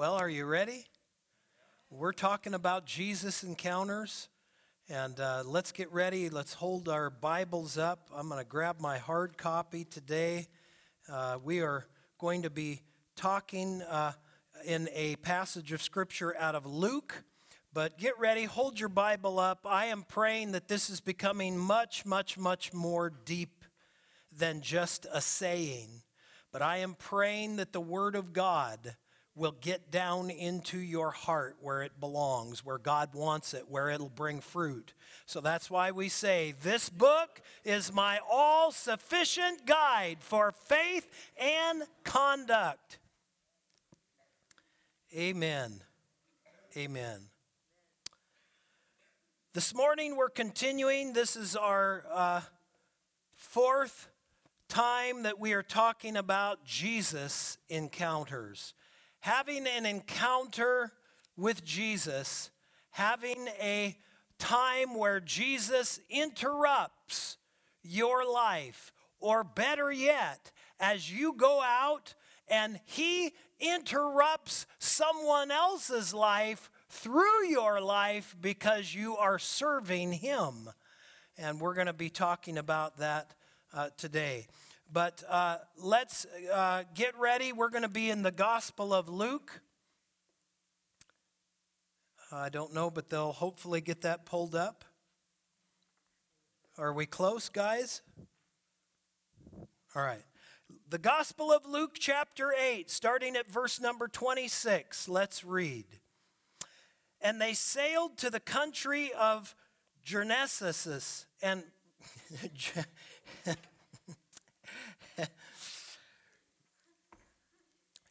Well, are you ready? We're talking about Jesus encounters. And uh, let's get ready. Let's hold our Bibles up. I'm going to grab my hard copy today. Uh, we are going to be talking uh, in a passage of Scripture out of Luke. But get ready, hold your Bible up. I am praying that this is becoming much, much, much more deep than just a saying. But I am praying that the Word of God will get down into your heart where it belongs, where God wants it, where it'll bring fruit. So that's why we say, This book is my all sufficient guide for faith and conduct. Amen. Amen. This morning we're continuing. This is our uh, fourth time that we are talking about Jesus encounters. Having an encounter with Jesus, having a time where Jesus interrupts your life, or better yet, as you go out and He interrupts someone else's life through your life because you are serving Him. And we're going to be talking about that uh, today. But uh, let's uh, get ready. We're going to be in the Gospel of Luke. I don't know, but they'll hopefully get that pulled up. Are we close, guys? All right. The Gospel of Luke, chapter 8, starting at verse number 26. Let's read. And they sailed to the country of Gernesis and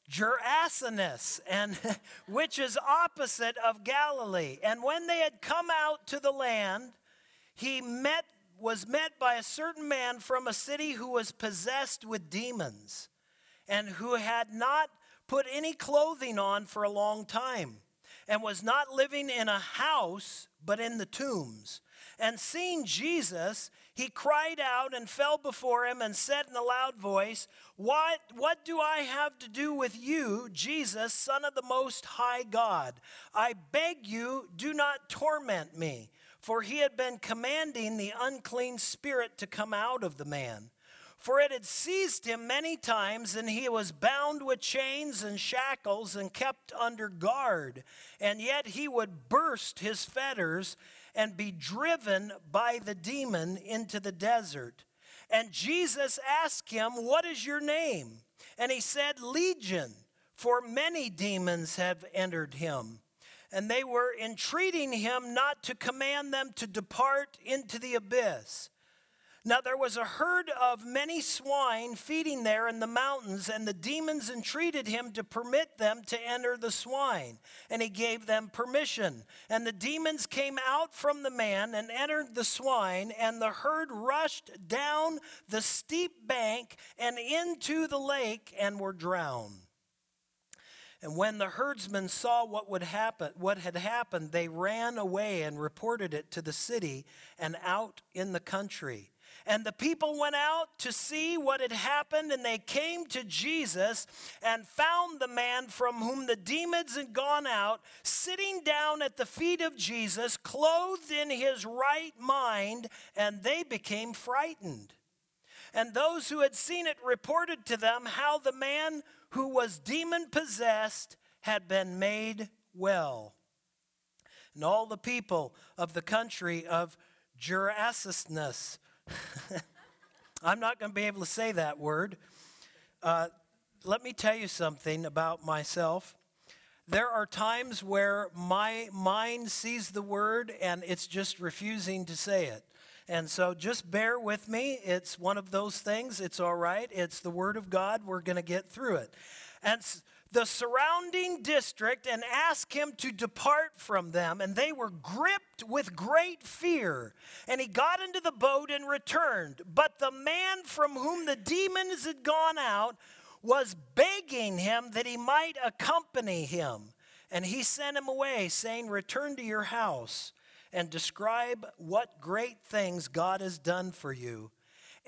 Gerasenes, and which is opposite of Galilee. And when they had come out to the land, he met was met by a certain man from a city who was possessed with demons, and who had not put any clothing on for a long time, and was not living in a house, but in the tombs. And seeing Jesus, he cried out and fell before him and said in a loud voice, What, what do I have to do with you, Jesus, Son of the Most High God? I beg you, do not torment me. For he had been commanding the unclean spirit to come out of the man. For it had seized him many times, and he was bound with chains and shackles and kept under guard. And yet he would burst his fetters and be driven by the demon into the desert. And Jesus asked him, What is your name? And he said, Legion, for many demons have entered him. And they were entreating him not to command them to depart into the abyss. Now there was a herd of many swine feeding there in the mountains, and the demons entreated him to permit them to enter the swine. And he gave them permission. And the demons came out from the man and entered the swine, and the herd rushed down the steep bank and into the lake and were drowned. And when the herdsmen saw what would happen, what had happened, they ran away and reported it to the city and out in the country. And the people went out to see what had happened, and they came to Jesus and found the man from whom the demons had gone out, sitting down at the feet of Jesus, clothed in his right mind, and they became frightened. And those who had seen it reported to them how the man who was demon possessed had been made well. And all the people of the country of Gerasenes I'm not going to be able to say that word. Uh, let me tell you something about myself. There are times where my mind sees the word and it's just refusing to say it. And so just bear with me. It's one of those things. It's all right. It's the word of God. We're going to get through it. And the surrounding district and asked him to depart from them, and they were gripped with great fear. And he got into the boat and returned. But the man from whom the demons had gone out was begging him that he might accompany him. And he sent him away, saying, Return to your house and describe what great things God has done for you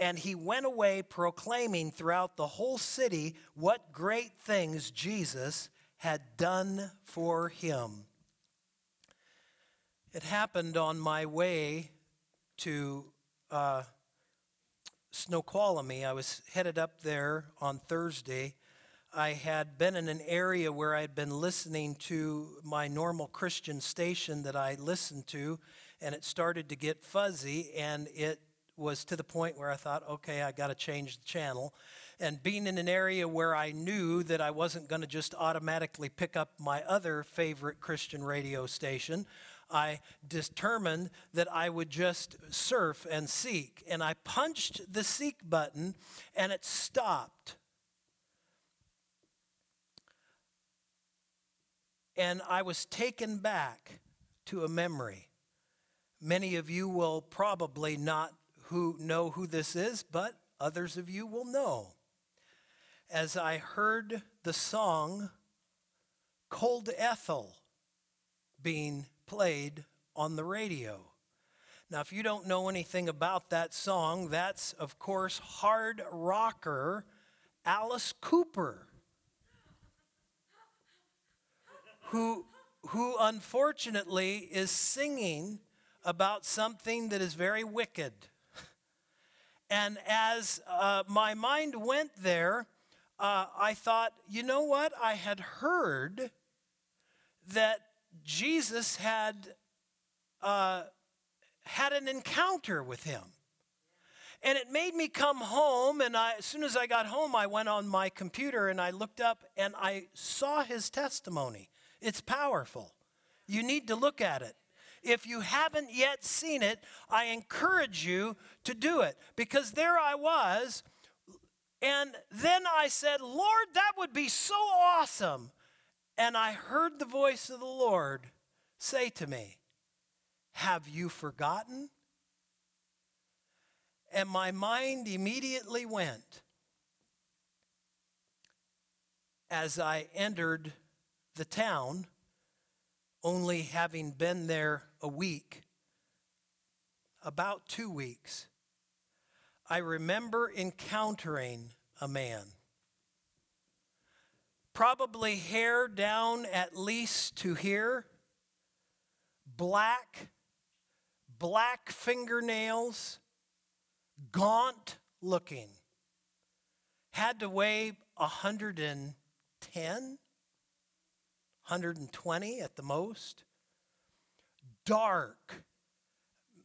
and he went away proclaiming throughout the whole city what great things Jesus had done for him. It happened on my way to uh, Snoqualmie. I was headed up there on Thursday. I had been in an area where I had been listening to my normal Christian station that I listened to, and it started to get fuzzy, and it was to the point where I thought, okay, I got to change the channel. And being in an area where I knew that I wasn't going to just automatically pick up my other favorite Christian radio station, I determined that I would just surf and seek. And I punched the seek button and it stopped. And I was taken back to a memory. Many of you will probably not who know who this is, but others of you will know. As I heard the song Cold Ethel being played on the radio. Now, if you don't know anything about that song, that's, of course, hard rocker Alice Cooper, who, who unfortunately is singing about something that is very wicked. And as uh, my mind went there, uh, I thought, you know what? I had heard that Jesus had, uh, had an encounter with him. And it made me come home, and I, as soon as I got home, I went on my computer and I looked up and I saw his testimony. It's powerful. You need to look at it. If you haven't yet seen it, I encourage you to do it because there I was. And then I said, Lord, that would be so awesome and I heard the voice of the Lord say to me, Have you forgotten? And my mind immediately went as I entered the town, only having been there a week, about two weeks. I remember encountering a man probably hair down at least to here, black, black fingernails, gaunt looking. Had to weigh 110, 120 at the most. Dark,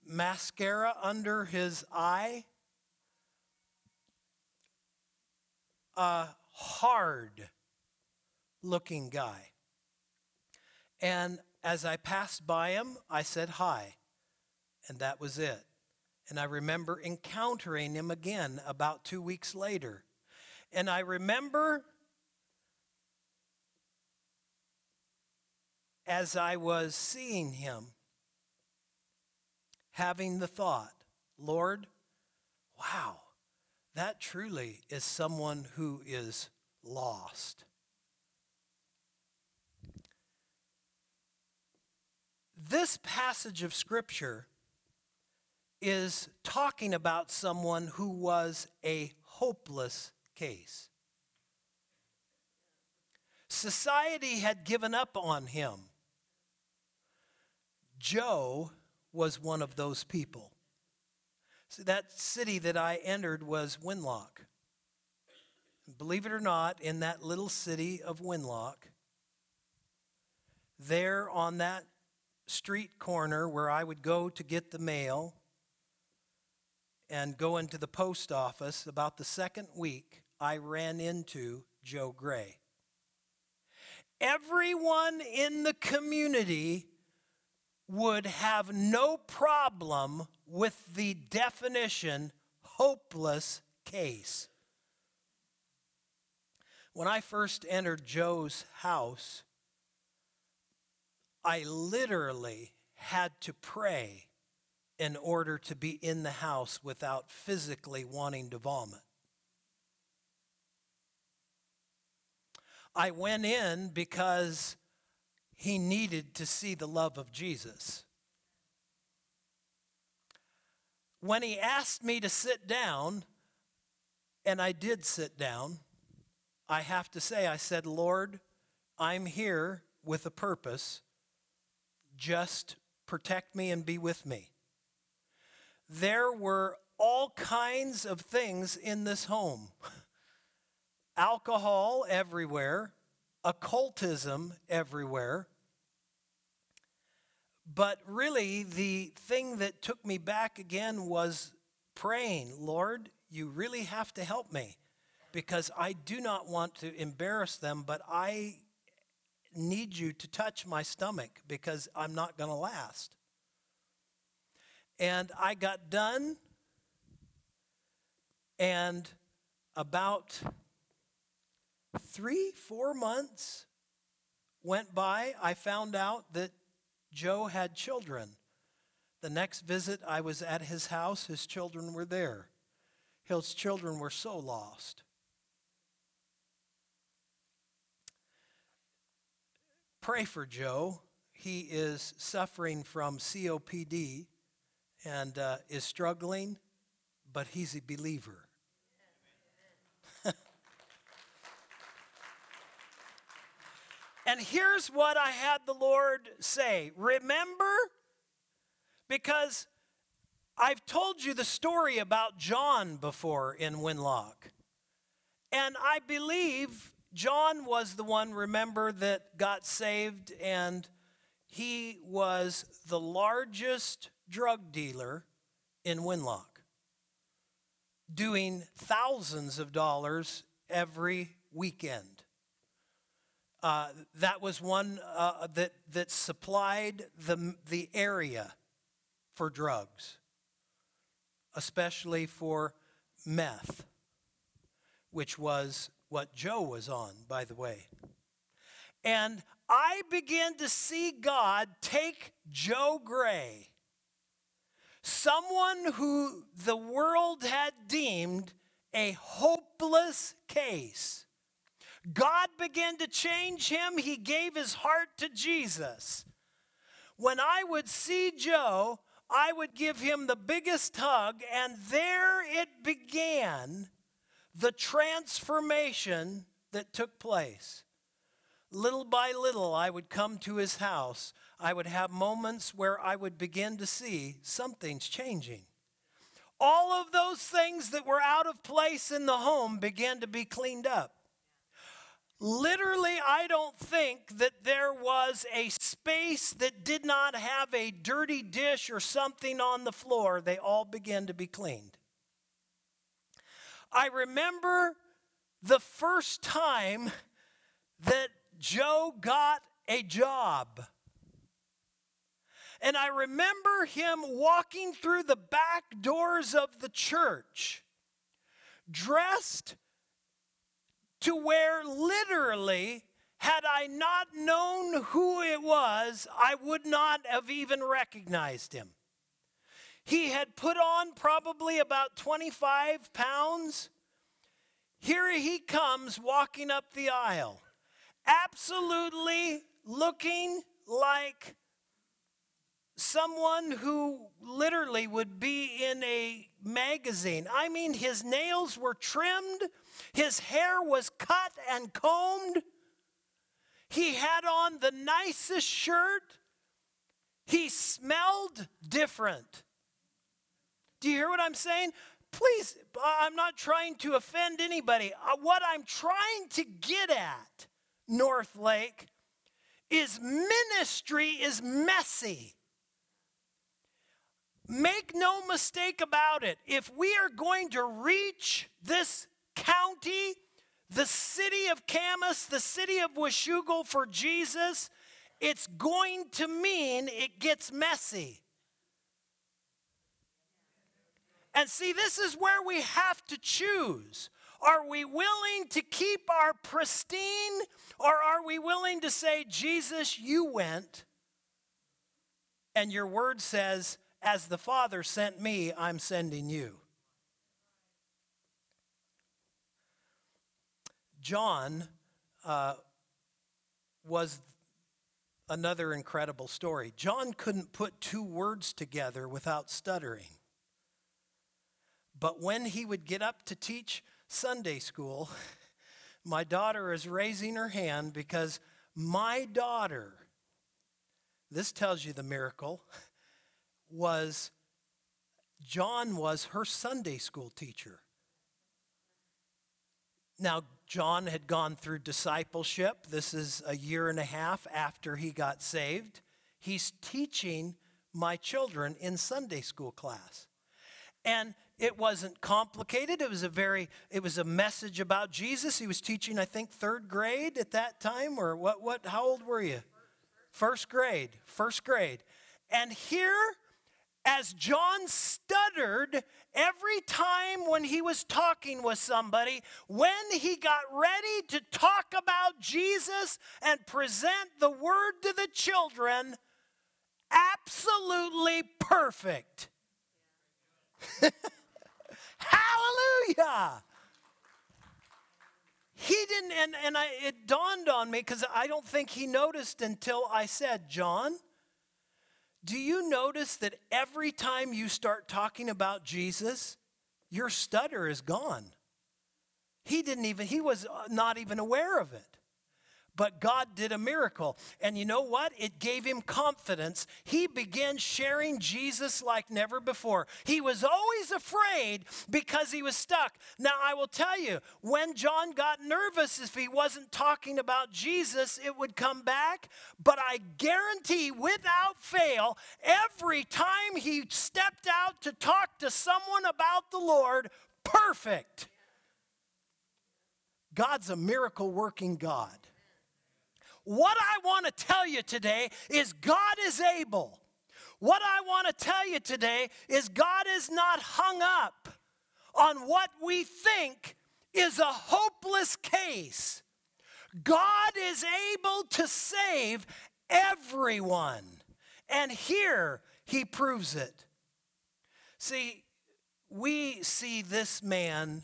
mascara under his eye. A hard looking guy. And as I passed by him, I said hi, and that was it. And I remember encountering him again about two weeks later. And I remember as I was seeing him, having the thought, Lord, wow, that truly is someone who is lost. This passage of Scripture is talking about someone who was a hopeless case. Society had given up on him. Joe was one of those people. So that city that I entered was Winlock. Believe it or not, in that little city of Winlock, there on that street corner where I would go to get the mail and go into the post office, about the second week, I ran into Joe Gray. Everyone in the community would have no problem with the definition hopeless case. When I first entered Joe's house, I literally had to pray in order to be in the house without physically wanting to vomit. I went in because he needed to see the love of Jesus. When he asked me to sit down, and I did sit down, I have to say, I said, Lord, I'm here with a purpose. Just protect me and be with me. There were all kinds of things in this home alcohol everywhere, occultism everywhere. But really, the thing that took me back again was praying, Lord, you really have to help me because I do not want to embarrass them, but I need you to touch my stomach because I'm not going to last. And I got done, and about three, four months went by. I found out that Joe had children. The next visit, I was at his house, his children were there. His children were so lost. Pray for Joe. He is suffering from COPD and uh, is struggling, but he's a believer. And here's what I had the Lord say Remember, because I've told you the story about John before in Winlock. And I believe John was the one, remember, that got saved, and he was the largest drug dealer in Winlock, doing thousands of dollars every weekend. Uh, that was one uh, that, that supplied the, the area for drugs, especially for meth, which was what Joe was on, by the way. And I began to see God take Joe Gray, someone who the world had deemed a hopeless case. God began to change him. He gave his heart to Jesus. When I would see Joe, I would give him the biggest hug, and there it began the transformation that took place. Little by little, I would come to his house. I would have moments where I would begin to see something's changing. All of those things that were out of place in the home began to be cleaned up. Literally, I don't think that there was a space that did not have a dirty dish or something on the floor. They all began to be cleaned. I remember the first time that Joe got a job. And I remember him walking through the back doors of the church, dressed to where literally, had I not known who it was, I would not have even recognized him. He had put on probably about 25 pounds. Here he comes walking up the aisle, absolutely looking like someone who literally would be in a magazine. I mean, his nails were trimmed, his hair was cut and combed, he had on the nicest shirt, he smelled different. Do you hear what I'm saying? Please, I'm not trying to offend anybody. Uh, what I'm trying to get at, North Lake, is ministry is messy. Make no mistake about it. If we are going to reach this county, the city of Camas, the city of Washougal for Jesus, it's going to mean it gets messy. And see, this is where we have to choose. Are we willing to keep our pristine, or are we willing to say, Jesus, you went, and your word says, as the Father sent me, I'm sending you? John uh, was another incredible story. John couldn't put two words together without stuttering. But when he would get up to teach Sunday school, my daughter is raising her hand because My daughter, this tells you the miracle, was John was her Sunday school teacher. Now, John had gone through discipleship. This is a year and a half after he got saved. He's teaching my children in Sunday school class. And it wasn't complicated. It was a very it was a message about Jesus. He was teaching I think 3rd grade at that time or what what how old were you? First grade. First grade. And here as John stuttered every time when he was talking with somebody, when he got ready to talk about Jesus and present the word to the children, absolutely perfect. Hallelujah. He didn't, and, and I, it dawned on me because I don't think he noticed until I said, John, do you notice that every time you start talking about Jesus, your stutter is gone? He didn't even, he was not even aware of it. But God did a miracle. And you know what? It gave him confidence. He began sharing Jesus like never before. He was always afraid because he was stuck. Now, I will tell you, when John got nervous, if he wasn't talking about Jesus, it would come back. But I guarantee without fail, every time he stepped out to talk to someone about the Lord, perfect. God's a miracle working God. What I want to tell you today is God is able. What I want to tell you today is God is not hung up on what we think is a hopeless case. God is able to save everyone. And here he proves it. See, we see this man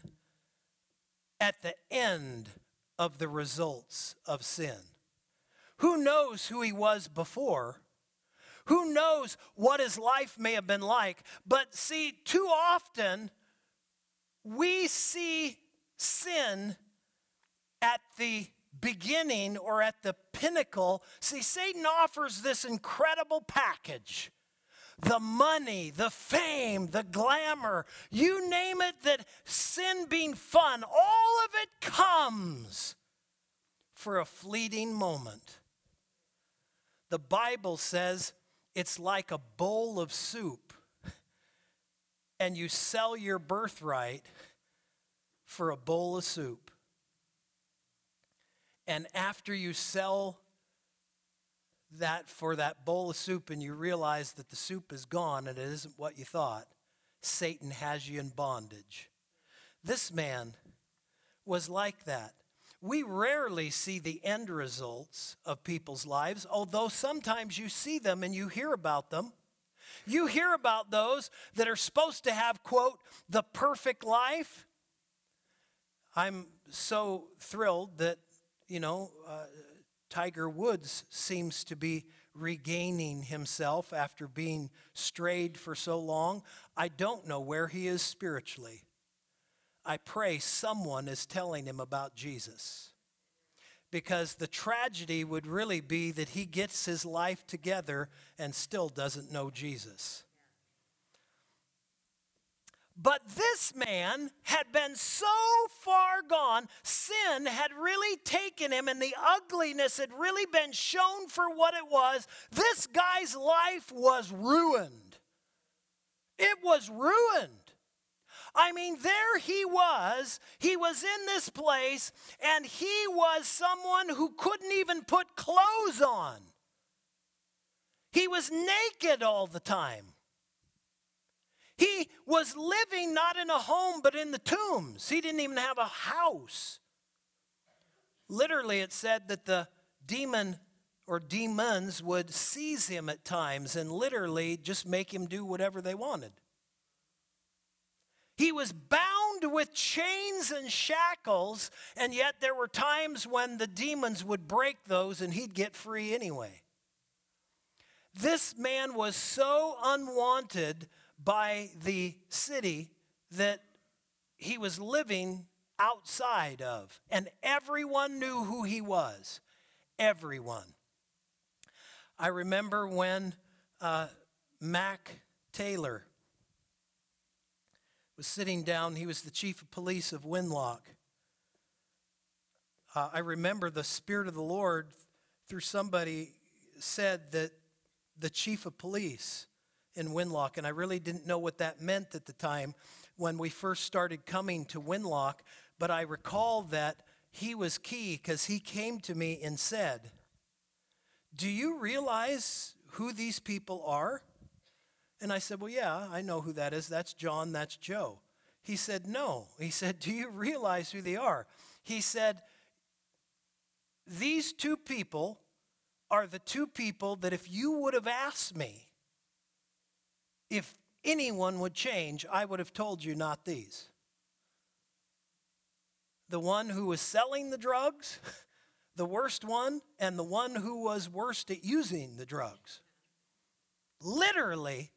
at the end of the results of sin. Who knows who he was before? Who knows what his life may have been like? But see, too often we see sin at the beginning or at the pinnacle. See, Satan offers this incredible package the money, the fame, the glamour, you name it, that sin being fun, all of it comes for a fleeting moment. The Bible says it's like a bowl of soup, and you sell your birthright for a bowl of soup. And after you sell that for that bowl of soup and you realize that the soup is gone and it isn't what you thought, Satan has you in bondage. This man was like that. We rarely see the end results of people's lives, although sometimes you see them and you hear about them. You hear about those that are supposed to have, quote, the perfect life. I'm so thrilled that, you know, uh, Tiger Woods seems to be regaining himself after being strayed for so long. I don't know where he is spiritually. I pray someone is telling him about Jesus. Because the tragedy would really be that he gets his life together and still doesn't know Jesus. But this man had been so far gone, sin had really taken him, and the ugliness had really been shown for what it was. This guy's life was ruined. It was ruined. I mean, there he was. He was in this place, and he was someone who couldn't even put clothes on. He was naked all the time. He was living not in a home, but in the tombs. He didn't even have a house. Literally, it said that the demon or demons would seize him at times and literally just make him do whatever they wanted. He was bound with chains and shackles, and yet there were times when the demons would break those and he'd get free anyway. This man was so unwanted by the city that he was living outside of, and everyone knew who he was. everyone. I remember when uh, Mac Taylor was sitting down, he was the chief of police of Winlock. Uh, I remember the Spirit of the Lord through somebody said that the chief of police in Winlock, and I really didn't know what that meant at the time when we first started coming to Winlock, but I recall that he was key because he came to me and said, Do you realize who these people are? And I said, Well, yeah, I know who that is. That's John, that's Joe. He said, No. He said, Do you realize who they are? He said, These two people are the two people that if you would have asked me if anyone would change, I would have told you not these. The one who was selling the drugs, the worst one, and the one who was worst at using the drugs. Literally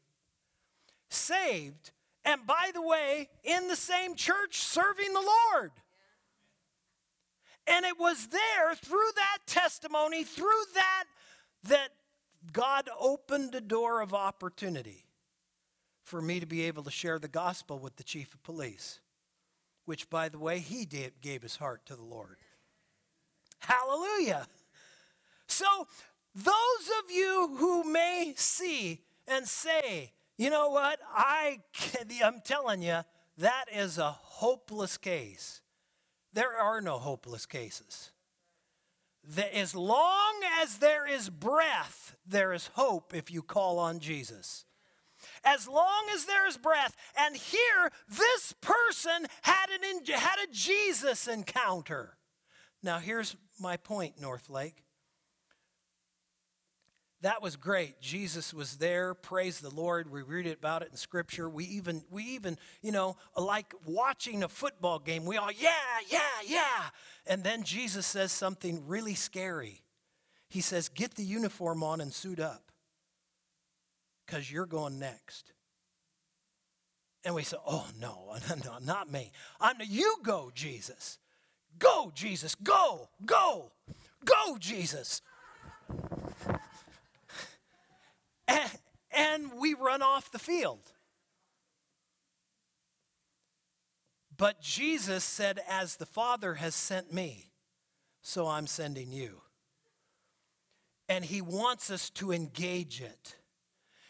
saved, and by the way, in the same church serving the Lord. And it was there through that testimony, through that, that God opened a door of opportunity for me to be able to share the gospel with the chief of police, which, by the way, he did, gave his heart to the Lord. Hallelujah. So, those of you who may see and say, you know what, I, I'm telling you, that is a hopeless case. There are no hopeless cases. That As long as there is breath, there is hope if you call on Jesus as long as there is breath. And here, this person had, an, had a Jesus encounter. Now, here's my point, Northlake. That was great. Jesus was there. Praise the Lord. We read about it in Scripture. We even, we even, you know, like watching a football game. We all, yeah, yeah, yeah. And then Jesus says something really scary. He says, Get the uniform on and suit up because you're going next. And we say, oh, no, no, not me. I'm the, you go, Jesus. Go, Jesus. Go, go, go, Jesus. And, we run off the field. But Jesus said, As the Father has sent me, so I'm sending you. And he wants us to engage it.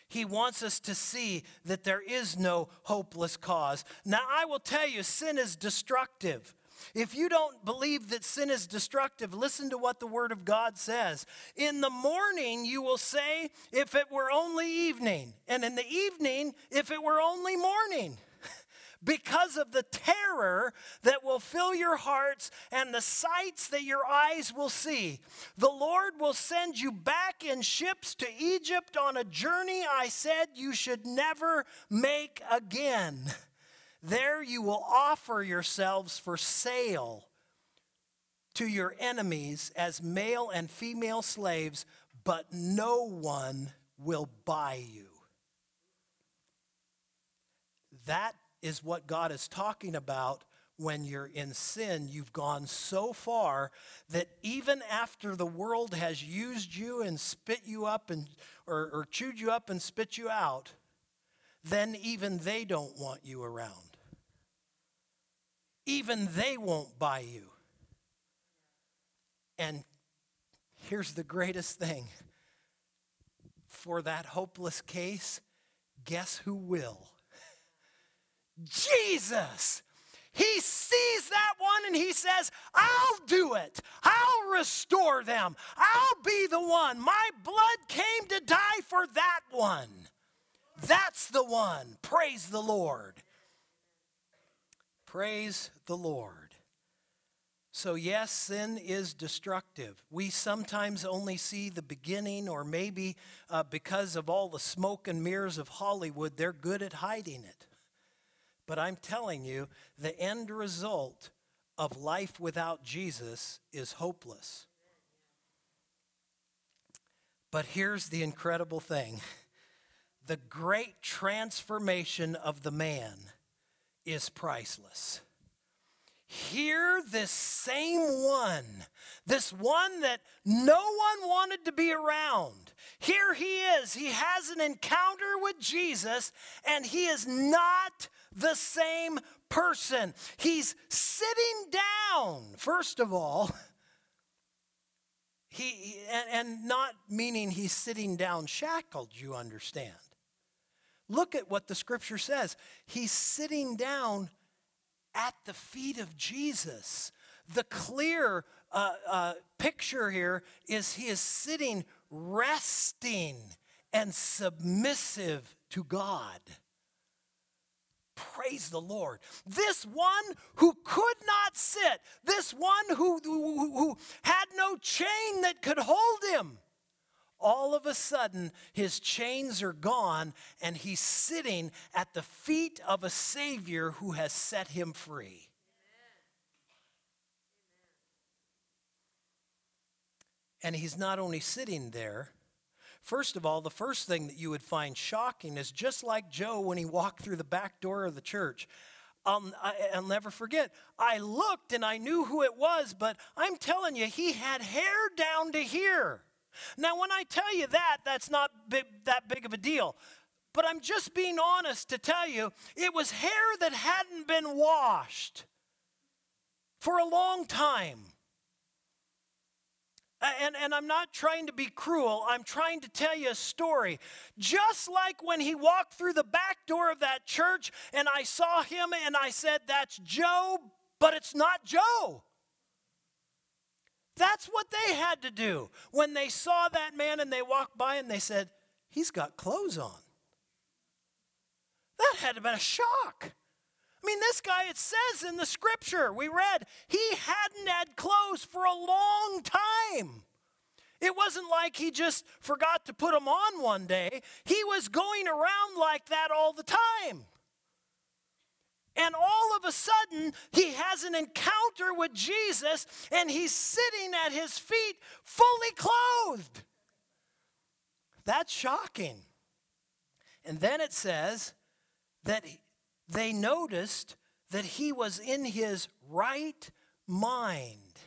He wants us to see that there is no hopeless cause. Now, I will tell you, sin is destructive. If you don't believe that sin is destructive, listen to what the Word of God says. In the morning, you will say, if it were only evening, and in the evening, if it were only morning because of the terror that will fill your hearts and the sights that your eyes will see. The Lord will send you back in ships to Egypt on a journey I said you should never make again. There you will offer yourselves for sale to your enemies as male and female slaves, but no one will buy you. That is what God is talking about when you're in sin. You've gone so far that even after the world has used you and spit you up and or, or chewed you up and spit you out, then even they don't want you around. Even they won't buy you. And here's the greatest thing for that hopeless case guess who will? Jesus. He sees that one and he says, I'll do it. I'll restore them. I'll be the one. My blood came to die for that one. That's the one. Praise the Lord. Praise the Lord. So, yes, sin is destructive. We sometimes only see the beginning, or maybe uh, because of all the smoke and mirrors of Hollywood, they're good at hiding it. But I'm telling you, the end result of life without Jesus is hopeless. But here's the incredible thing the great transformation of the man is priceless. Here, this same one this one that no one wanted to be around. Here he is. He has an encounter with Jesus, and he is not the same person. He's sitting down, first of all. He, and, not meaning he's sitting down shackled, you understand. Look at what the scripture says. He's sitting down at the feet of Jesus. The clear uh, uh, picture here is he is sitting resting and submissive to God. Praise the Lord. This one who could not sit, this one who, who, who, had no chain that could hold him, all of a sudden his chains are gone and he's sitting at the feet of a Savior who has set him free. And he's not only sitting there, first of all, the first thing that you would find shocking is just like Joe when he walked through the back door of the church. I'll, I'll never forget. I looked and I knew who it was, but I'm telling you, he had hair down to here. Now, when I tell you that, that's not big, that big of a deal. But I'm just being honest to tell you, it was hair that hadn't been washed for a long time. And, and I'm not trying to be cruel, I'm trying to tell you a story. Just like when he walked through the back door of that church and I saw him and I said, That's Joe, but it's not Joe. That's what they had to do when they saw that man and they walked by and they said, He's got clothes on. That had to been a shock. I mean, this guy, it says in the scripture we read, he hadn't had clothes for a long time. It wasn't like he just forgot to put them on one day. He was going around like that all the time. And all of a sudden, he has an encounter with Jesus and he's sitting at his feet fully clothed. That's shocking. And then it says that they noticed that he was in his right mind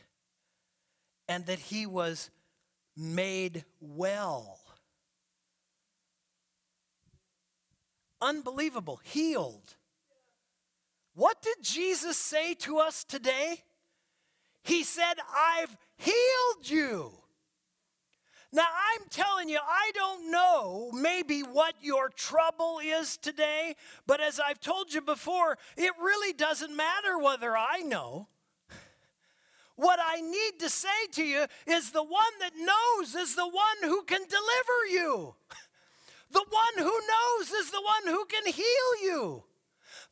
and that he was made well. Unbelievable, healed. What did Jesus say to us today? He said, I've healed you. Now, I'm telling you, I don't know maybe what your trouble is today, but as I've told you before, it really doesn't matter whether I know. What I need to say to you is the one that knows is the one who can deliver you. The one who knows is the one who can heal you.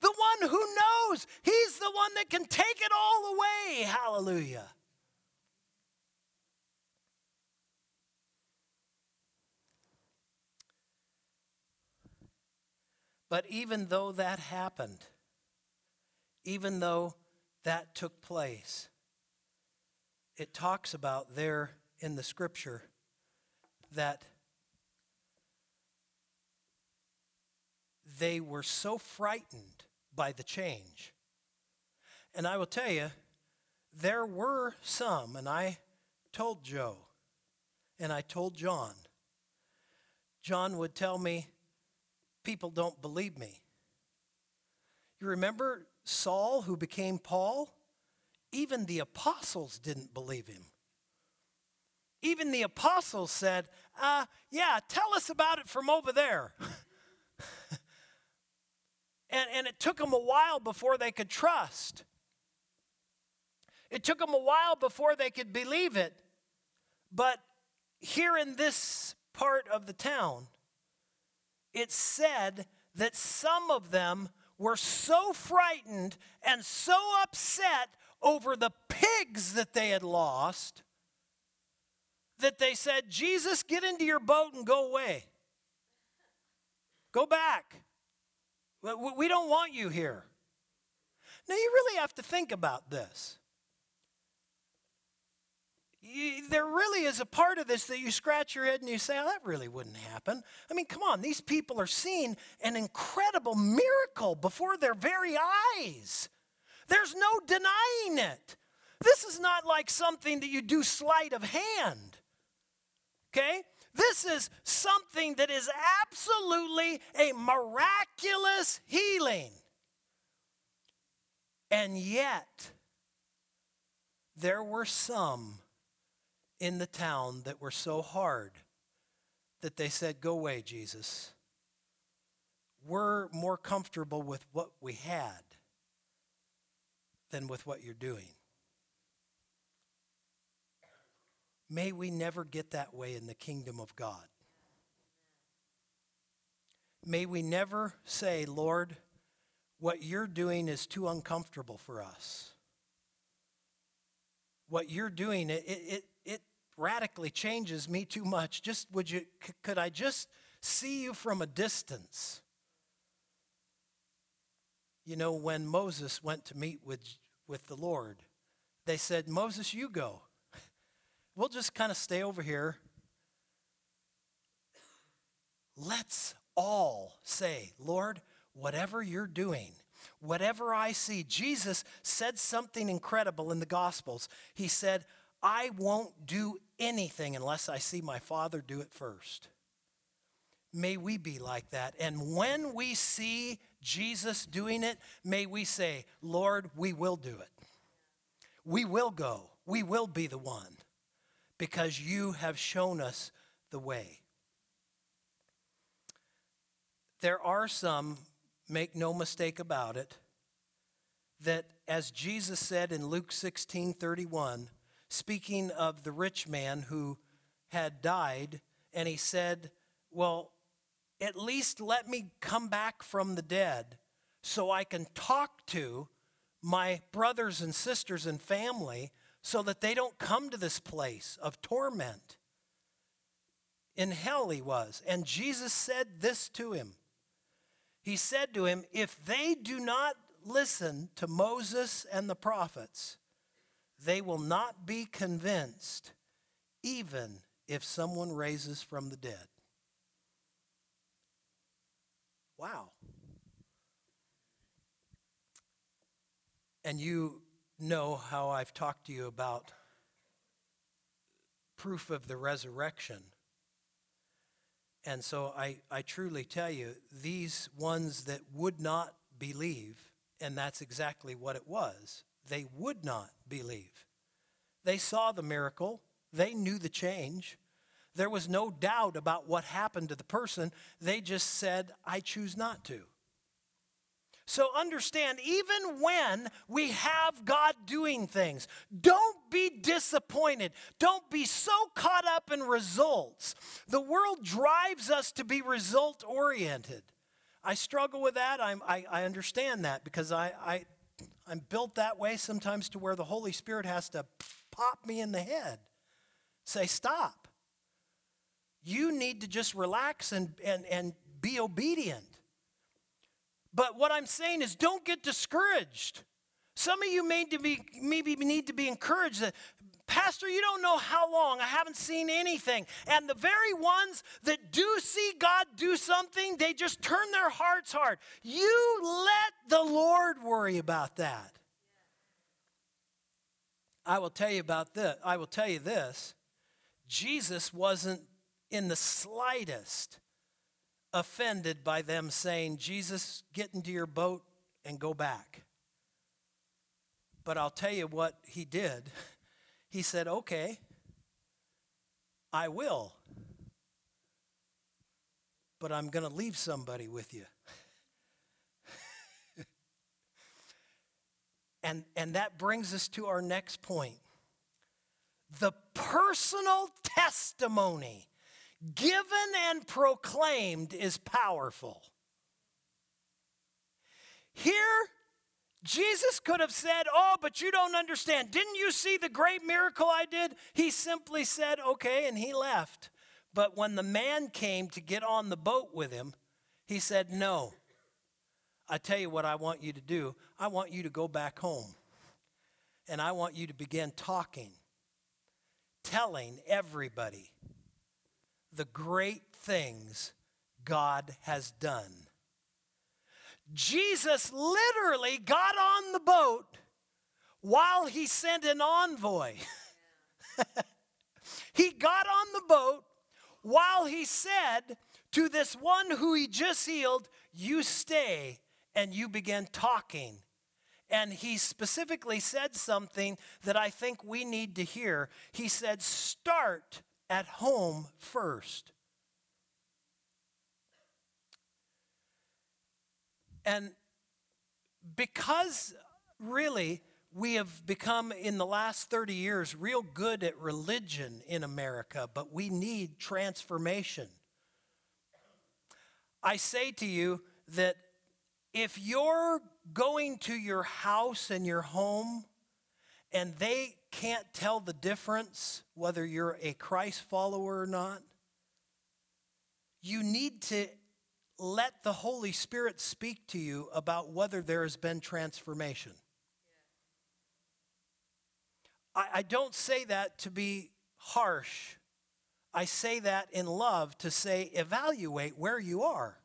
The one who knows, he's the one that can take it all away. Hallelujah. But even though that happened, even though that took place, it talks about there in the scripture that they were so frightened by the change. And I will tell you, there were some, and I told Joe, and I told John. John would tell me, people don't believe me. You remember Saul, who became Paul? Even the apostles didn't believe him. Even the apostles said, uh, Yeah, tell us about it from over there. and, and it took them a while before they could trust. It took them a while before they could believe it. But here in this part of the town, it said that some of them were so frightened and so upset over the pigs that they had lost that they said, Jesus, get into your boat and go away. Go back. We don't want you here. Now, you really have to think about this there really is a part of this that you scratch your head and you say, oh, that really wouldn't happen. I mean, come on, these people are seeing an incredible miracle before their very eyes. There's no denying it. This is not like something that you do sleight of hand. Okay? This is something that is absolutely a miraculous healing. And yet, there were some in the town that were so hard that they said, Go away, Jesus. We're more comfortable with what we had than with what you're doing. May we never get that way in the kingdom of God. May we never say, Lord, what you're doing is too uncomfortable for us. What you're doing, it, it, it radically changes me too much. Just would you, could I just see you from a distance? You know, when Moses went to meet with, with the Lord, they said, Moses, you go we'll just kind of stay over here. Let's all say, Lord, whatever you're doing, whatever I see. Jesus said something incredible in the Gospels. He said, I won't do anything unless I see my Father do it first. May we be like that. And when we see Jesus doing it, may we say, Lord, we will do it. We will go. We will be the one because you have shown us the way. There are some, make no mistake about it, that as Jesus said in Luke 16 31, speaking of the rich man who had died, and he said, Well, at least let me come back from the dead so I can talk to my brothers and sisters and family so that they don't come to this place of torment. In hell he was. And Jesus said this to him. He said to him, If they do not listen to Moses and the prophets, they will not be convinced, even if someone raises from the dead. Wow. And you know how I've talked to you about proof of the resurrection. And so I, I truly tell you, these ones that would not believe, and that's exactly what it was, they would not believe. They saw the miracle, they knew the change. There was no doubt about what happened to the person. They just said, I choose not to. So understand, even when we have God doing things, don't be disappointed. Don't be so caught up in results. The world drives us to be result oriented. I struggle with that. I'm, I, I understand that because I, I, I'm built that way sometimes to where the Holy Spirit has to pop me in the head, say, stop. You need to just relax and, and, and be obedient. But what I'm saying is don't get discouraged. Some of you may to be, maybe need to be encouraged that, Pastor, you don't know how long. I haven't seen anything. And the very ones that do see God do something, they just turn their hearts hard. You let the Lord worry about that. I will tell you about this. I will tell you this. Jesus wasn't in the slightest offended by them saying, Jesus, get into your boat and go back. But I'll tell you what he did. He said, Okay, I will. But I'm going to leave somebody with you. and, and that brings us to our next point the personal testimony given and proclaimed is powerful. Here, Jesus could have said, Oh, but you don't understand. Didn't you see the great miracle I did? He simply said, Okay, and he left. But when the man came to get on the boat with him, he said, No. I tell you what I want you to do. I want you to go back home. And I want you to begin talking, telling everybody the great things God has done. Jesus literally got on the boat, while he sent an envoy. he got on the boat while he said to this one who he just healed, You stay, and you begin talking. And he specifically said something that I think we need to hear. He said, Start at home first. And because really we have become in the last 30 years real good at religion in America, but we need transformation. I say to you that if you're going to your house and your home and they can't tell the difference whether you're a Christ follower or not, you need to let the Holy Spirit speak to you about whether there has been transformation. I, I don't say that to be harsh. I say that in love to say, evaluate where you are.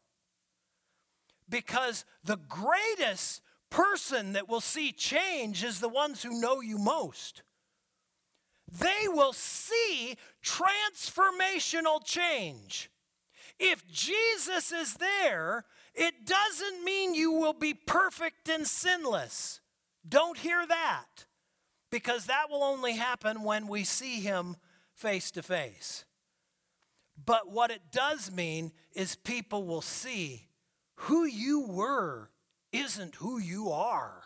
Because the greatest person that will see change is the ones who know you most. They will see transformational change. If Jesus is there, it doesn't mean you will be perfect and sinless. Don't hear that, because that will only happen when we see him face to face. But what it does mean is people will see who you were isn't who you are.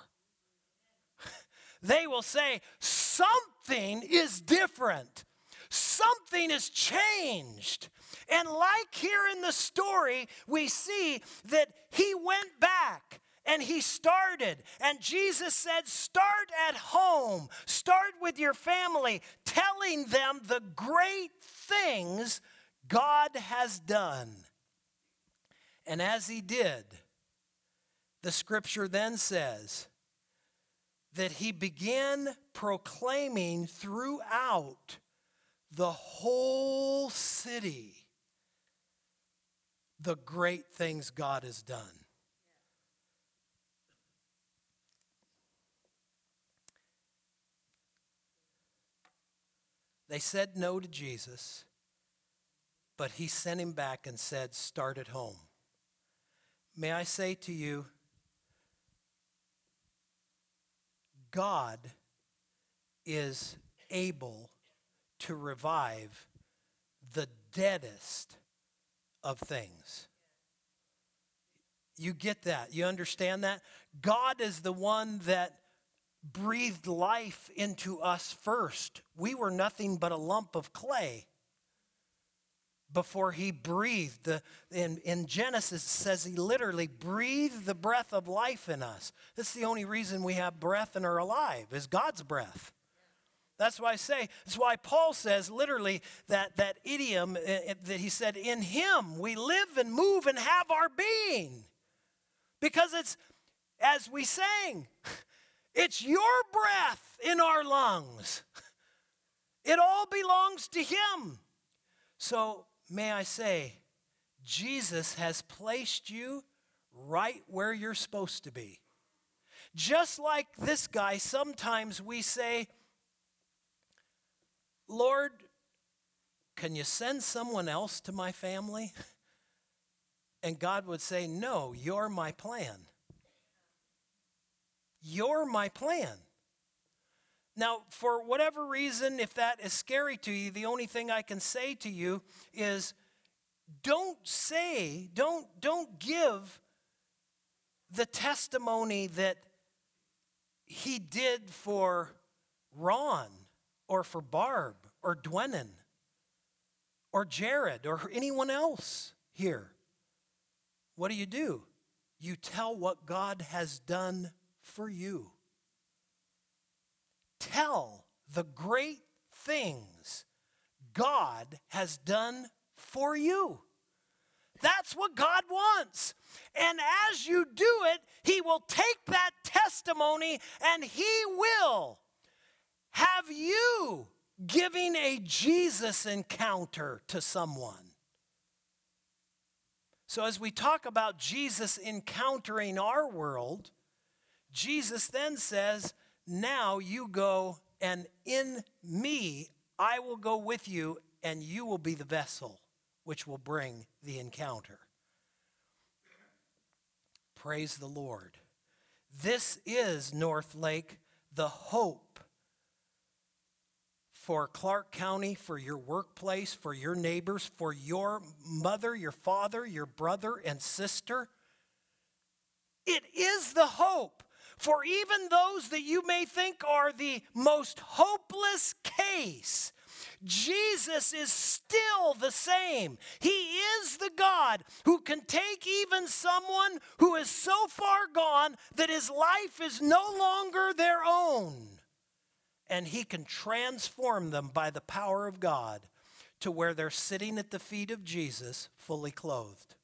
they will say, something is different, something has changed. And like here in the story, we see that he went back and he started. And Jesus said, Start at home, start with your family, telling them the great things God has done. And as he did, the scripture then says that he began proclaiming throughout the whole city the great things God has done. They said no to Jesus, but he sent him back and said, Start at home. May I say to you, God is able to revive the deadest of things. You get that? You understand that? God is the one that breathed life into us first. We were nothing but a lump of clay before he breathed. The, in, in Genesis, says he literally breathed the breath of life in us. That's the only reason we have breath and are alive, is God's breath. That's why I say, that's why Paul says literally that, that idiom uh, that he said, in him we live and move and have our being. Because it's, as we sang, it's your breath in our lungs. It all belongs to him. So may I say, Jesus has placed you right where you're supposed to be. Just like this guy, sometimes we say, Lord, can you send someone else to my family? And God would say, No, you're my plan. You're my plan. Now, for whatever reason, if that is scary to you, the only thing I can say to you is don't say, don't, don't give the testimony that he did for Ron or for Barb or Dwenin or Jared or anyone else here. What do you do? You tell what God has done for you. Tell the great things God has done for you. That's what God wants. And as you do it, He will take that testimony and He will have you giving a Jesus encounter to someone? So, as we talk about Jesus encountering our world, Jesus then says now you go, and in me I will go with you, and you will be the vessel which will bring the encounter. Praise the Lord. This is North Lake, the hope for Clark County, for your workplace, for your neighbors, for your mother, your father, your brother, and sister. It is the hope for even those that you may think are the most hopeless case. Jesus is still the same. He is the God who can take even someone who is so far gone that his life is no longer their own and he can transform them by the power of God to where they're sitting at the feet of Jesus fully clothed.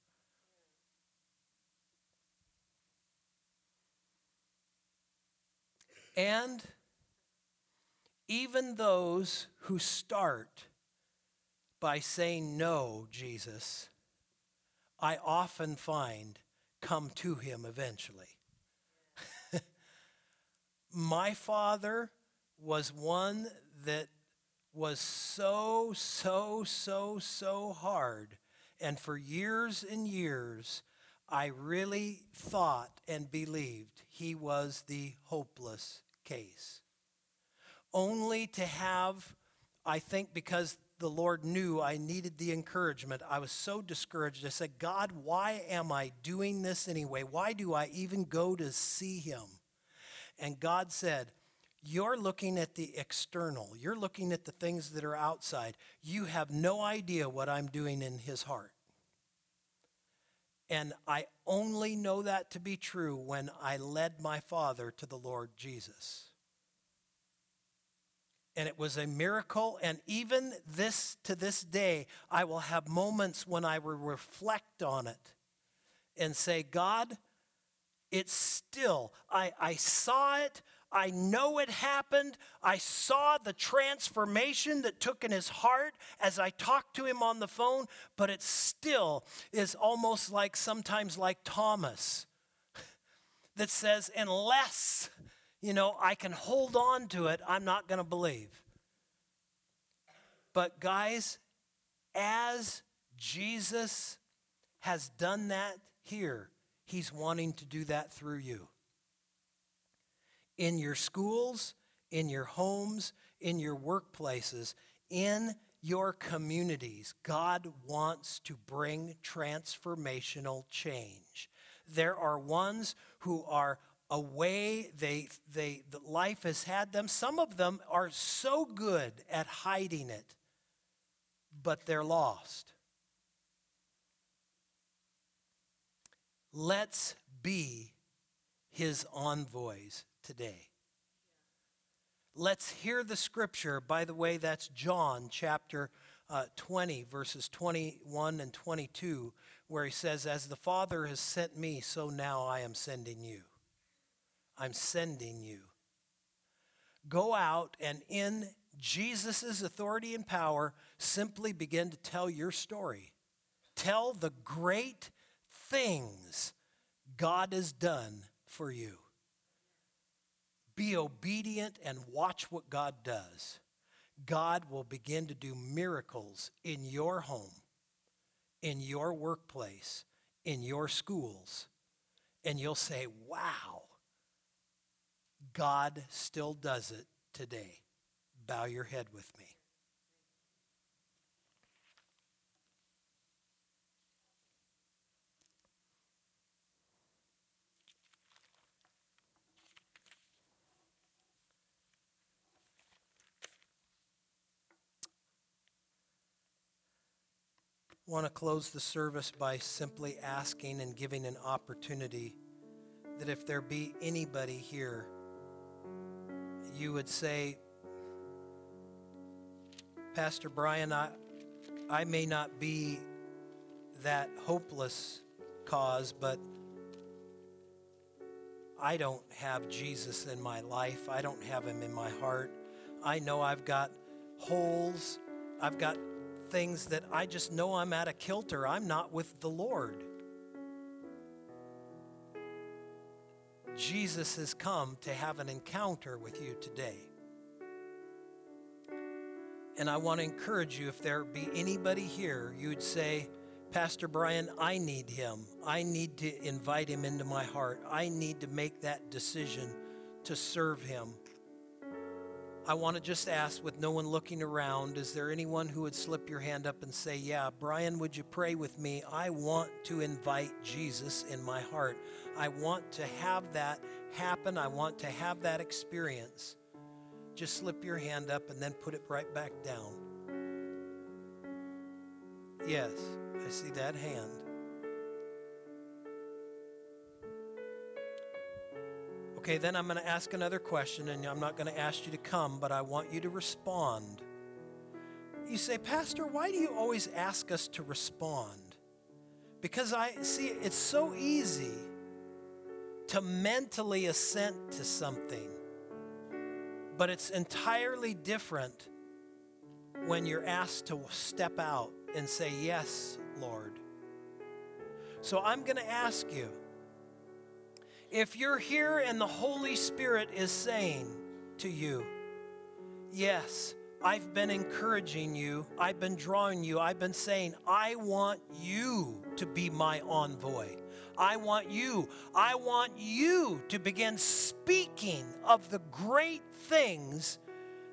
And even those who start by saying, No, Jesus, I often find come to him eventually. My father was one that was so, so, so, so hard. And for years and years, I really thought and believed he was the hopeless case. Only to have, I think, because the Lord knew I needed the encouragement, I was so discouraged. I said, God, why am I doing this anyway? Why do I even go to see him? And God said, you're looking at the external. You're looking at the things that are outside. You have no idea what I'm doing in his heart. And I only know that to be true when I led my father to the Lord Jesus. And it was a miracle. And even this to this day, I will have moments when I will reflect on it and say, God, it's still, I, I saw it, I know it happened. I saw the transformation that took in his heart as I talked to him on the phone, but it still is almost like sometimes like Thomas that says, unless, you know, I can hold on to it, I'm not going to believe. But guys, as Jesus has done that here, he's wanting to do that through you in your schools, in your homes, in your workplaces, in your communities. God wants to bring transformational change. There are ones who are away they they the life has had them some of them are so good at hiding it but they're lost let's be his envoys today. Let's hear the scripture. By the way, that's John chapter uh, 20, verses 21 and 22, where he says, As the Father has sent me, so now I am sending you. I'm sending you. Go out and in Jesus' authority and power, simply begin to tell your story. Tell the great things God has done for you. Be obedient and watch what God does. God will begin to do miracles in your home, in your workplace, in your schools. And you'll say, wow, God still does it today. Bow your head with me. Want to close the service by simply asking and giving an opportunity that if there be anybody here, you would say, Pastor Brian, I, I may not be that hopeless cause, but I don't have Jesus in my life. I don't have him in my heart. I know I've got holes. I've got things that I just know I'm out of kilter. I'm not with the Lord. Jesus has come to have an encounter with you today. And I want to encourage you if there be anybody here, you would say, Pastor Brian, I need him. I need to invite him into my heart. I need to make that decision to serve him. I want to just ask, with no one looking around, is there anyone who would slip your hand up and say, Yeah, Brian, would you pray with me? I want to invite Jesus in my heart. I want to have that happen. I want to have that experience. Just slip your hand up and then put it right back down. Yes, I see that hand. Okay, then I'm going to ask another question, and I'm not going to ask you to come, but I want you to respond. You say, Pastor, why do you always ask us to respond? Because I see it's so easy to mentally assent to something, but it's entirely different when you're asked to step out and say, Yes, Lord. So I'm going to ask you if you're here and the Holy Spirit is saying to you, Yes, I've been encouraging you, I've been drawing you, I've been saying, I want you to be my envoy. I want you, I want you to begin speaking of the great things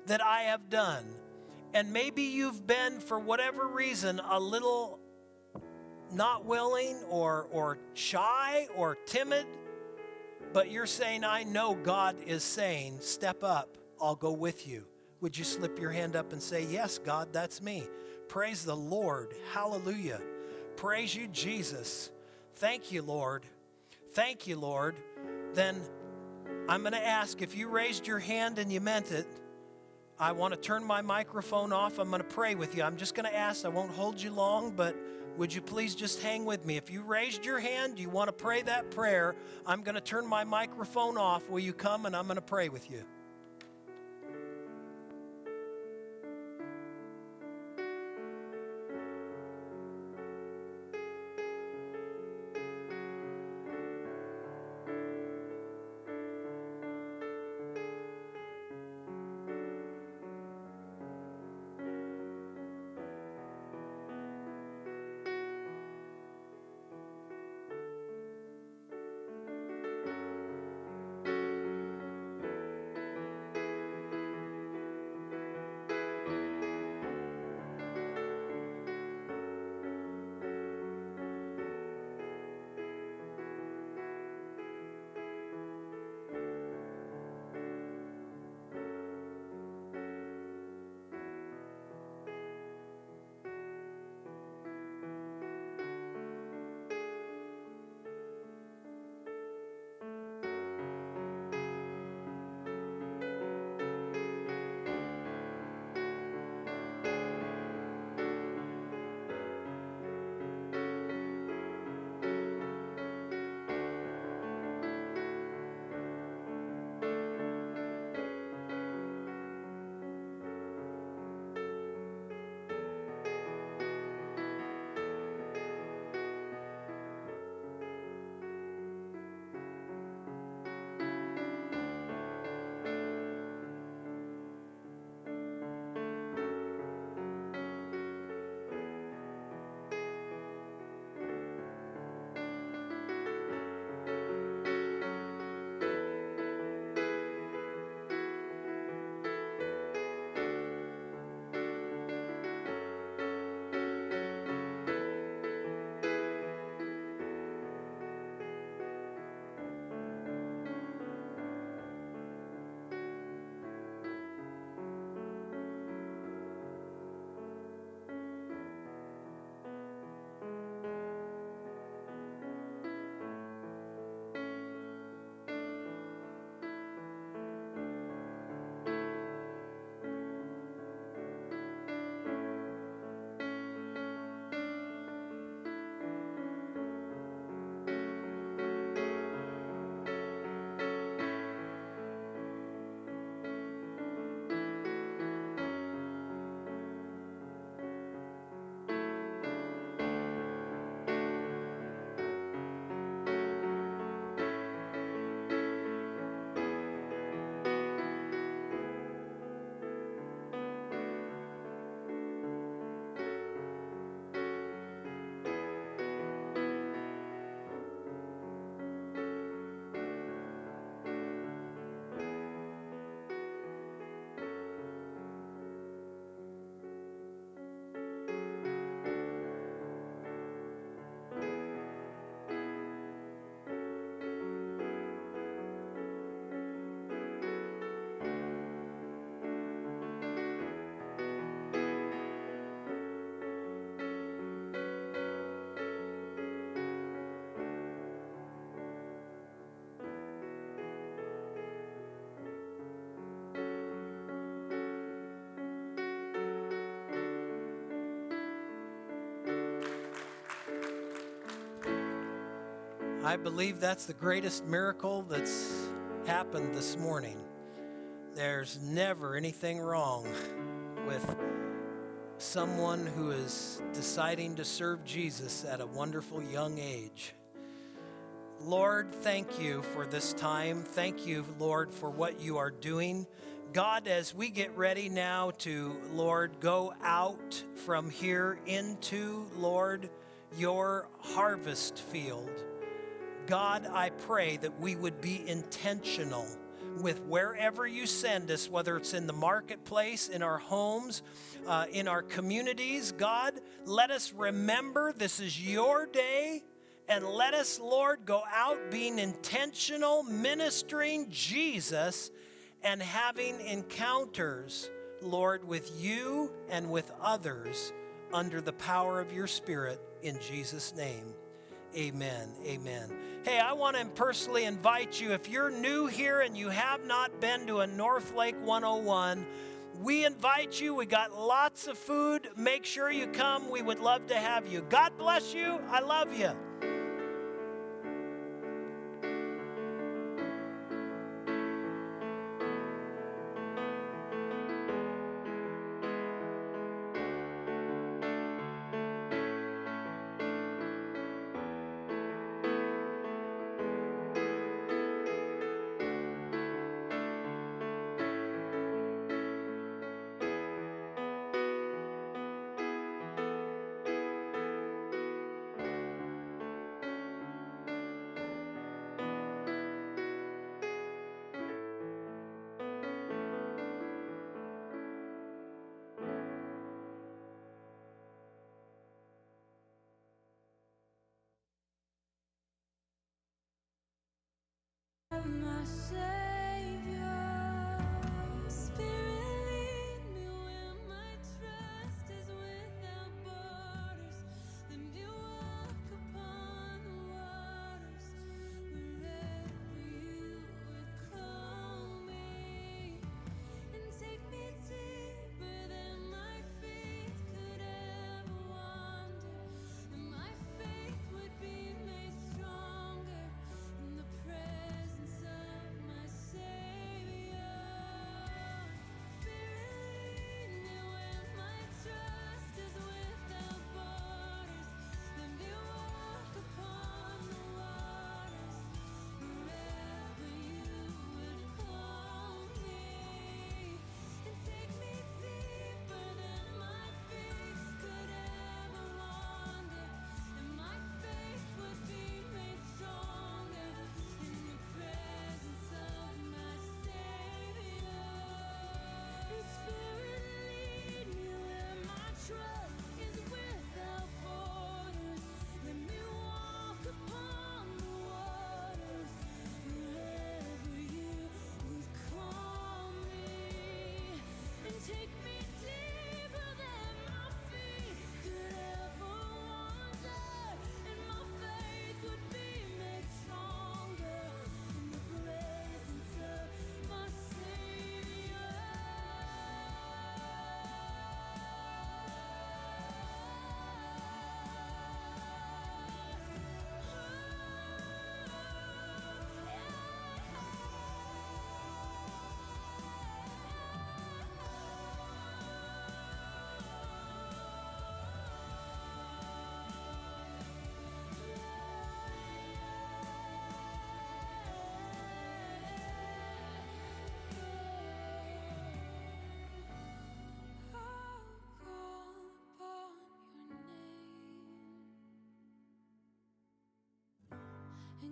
that I have done. And maybe you've been, for whatever reason, a little not willing or, or shy or timid but you're saying, I know God is saying, step up, I'll go with you. Would you slip your hand up and say, Yes, God, that's me? Praise the Lord. Hallelujah. Praise you, Jesus. Thank you, Lord. Thank you, Lord. Then I'm going to ask if you raised your hand and you meant it, I want to turn my microphone off. I'm going to pray with you. I'm just going to ask. I won't hold you long, but would you please just hang with me? If you raised your hand, you want to pray that prayer, I'm going to turn my microphone off. Will you come and I'm going to pray with you? I believe that's the greatest miracle that's happened this morning. There's never anything wrong with someone who is deciding to serve Jesus at a wonderful young age. Lord, thank you for this time. Thank you, Lord, for what you are doing. God, as we get ready now to, Lord, go out from here into, Lord, your harvest field. God, I pray that we would be intentional with wherever you send us, whether it's in the marketplace, in our homes, uh, in our communities. God, let us remember this is your day. And let us, Lord, go out being intentional, ministering Jesus, and having encounters, Lord, with you and with others under the power of your Spirit in Jesus' name. Amen. Amen. Hey, I want to personally invite you if you're new here and you have not been to a North Lake 101, we invite you. We got lots of food. Make sure you come. We would love to have you. God bless you. I love you. Myself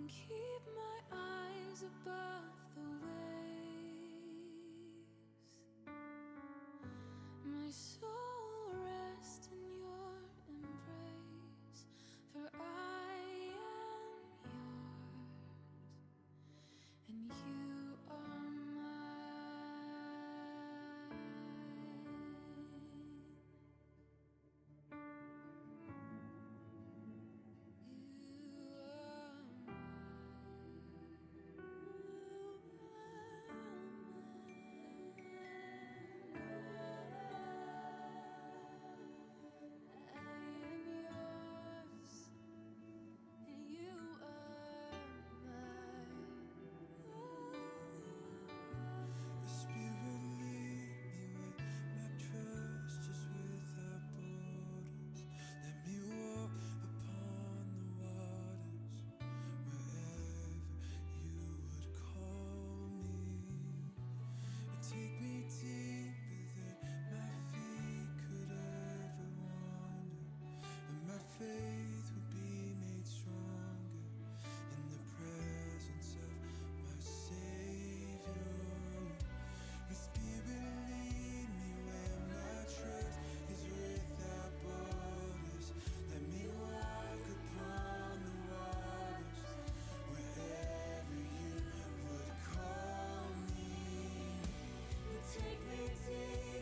keep my eyes above to day.